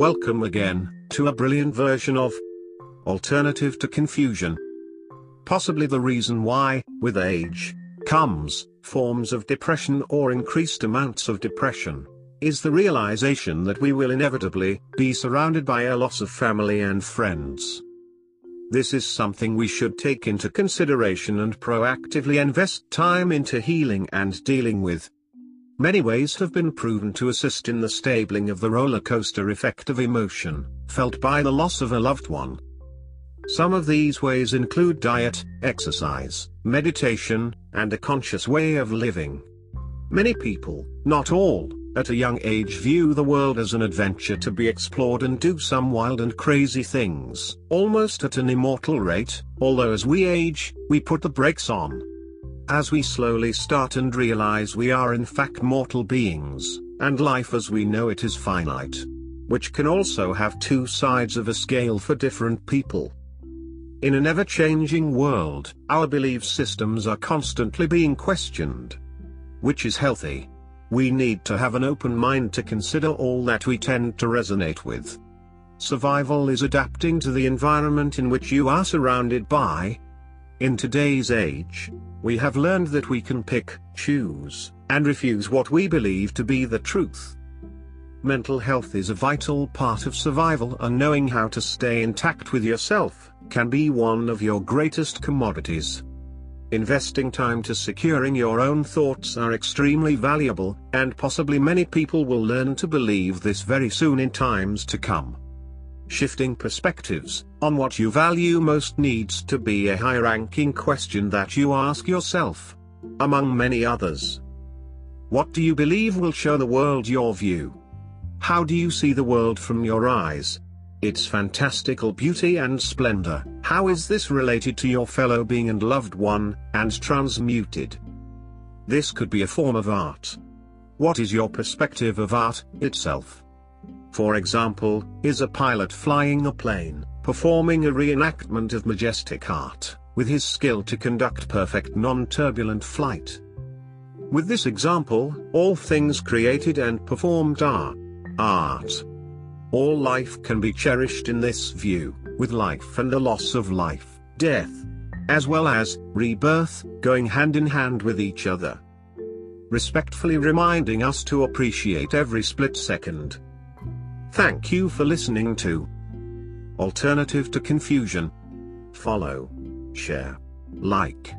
Welcome again, to a brilliant version of Alternative to Confusion. Possibly the reason why, with age, comes forms of depression or increased amounts of depression, is the realization that we will inevitably be surrounded by a loss of family and friends. This is something we should take into consideration and proactively invest time into healing and dealing with. Many ways have been proven to assist in the stabling of the roller coaster effect of emotion, felt by the loss of a loved one. Some of these ways include diet, exercise, meditation, and a conscious way of living. Many people, not all, at a young age view the world as an adventure to be explored and do some wild and crazy things, almost at an immortal rate, although as we age, we put the brakes on. As we slowly start and realize we are in fact mortal beings, and life as we know it is finite. Which can also have two sides of a scale for different people. In an ever-changing world, our belief systems are constantly being questioned. Which is healthy, we need to have an open mind to consider all that we tend to resonate with. Survival is adapting to the environment in which you are surrounded by. In today's age, we have learned that we can pick, choose, and refuse what we believe to be the truth. Mental health is a vital part of survival and knowing how to stay intact with yourself, can be one of your greatest commodities. Investing time to securing your own thoughts are extremely valuable, and possibly many people will learn to believe this very soon in times to come. Shifting perspectives on what you value most needs to be a high ranking question that you ask yourself. Among many others. What do you believe will show the world your view? How do you see the world from your eyes? its fantastical beauty and splendor, how is this related to your fellow being and loved one, and transmuted? This could be a form of art. What is your perspective of art, itself? For example, is a pilot flying a plane, performing a reenactment of majestic art, with his skill to conduct perfect non-turbulent flight? With this example, all things created and performed are art. All life can be cherished in this view, with life and the loss of life, death, as well as rebirth, going hand in hand with each other. Respectfully reminding us to appreciate every split second. Thank you for listening to Alternative to Confusion. Follow, share, like.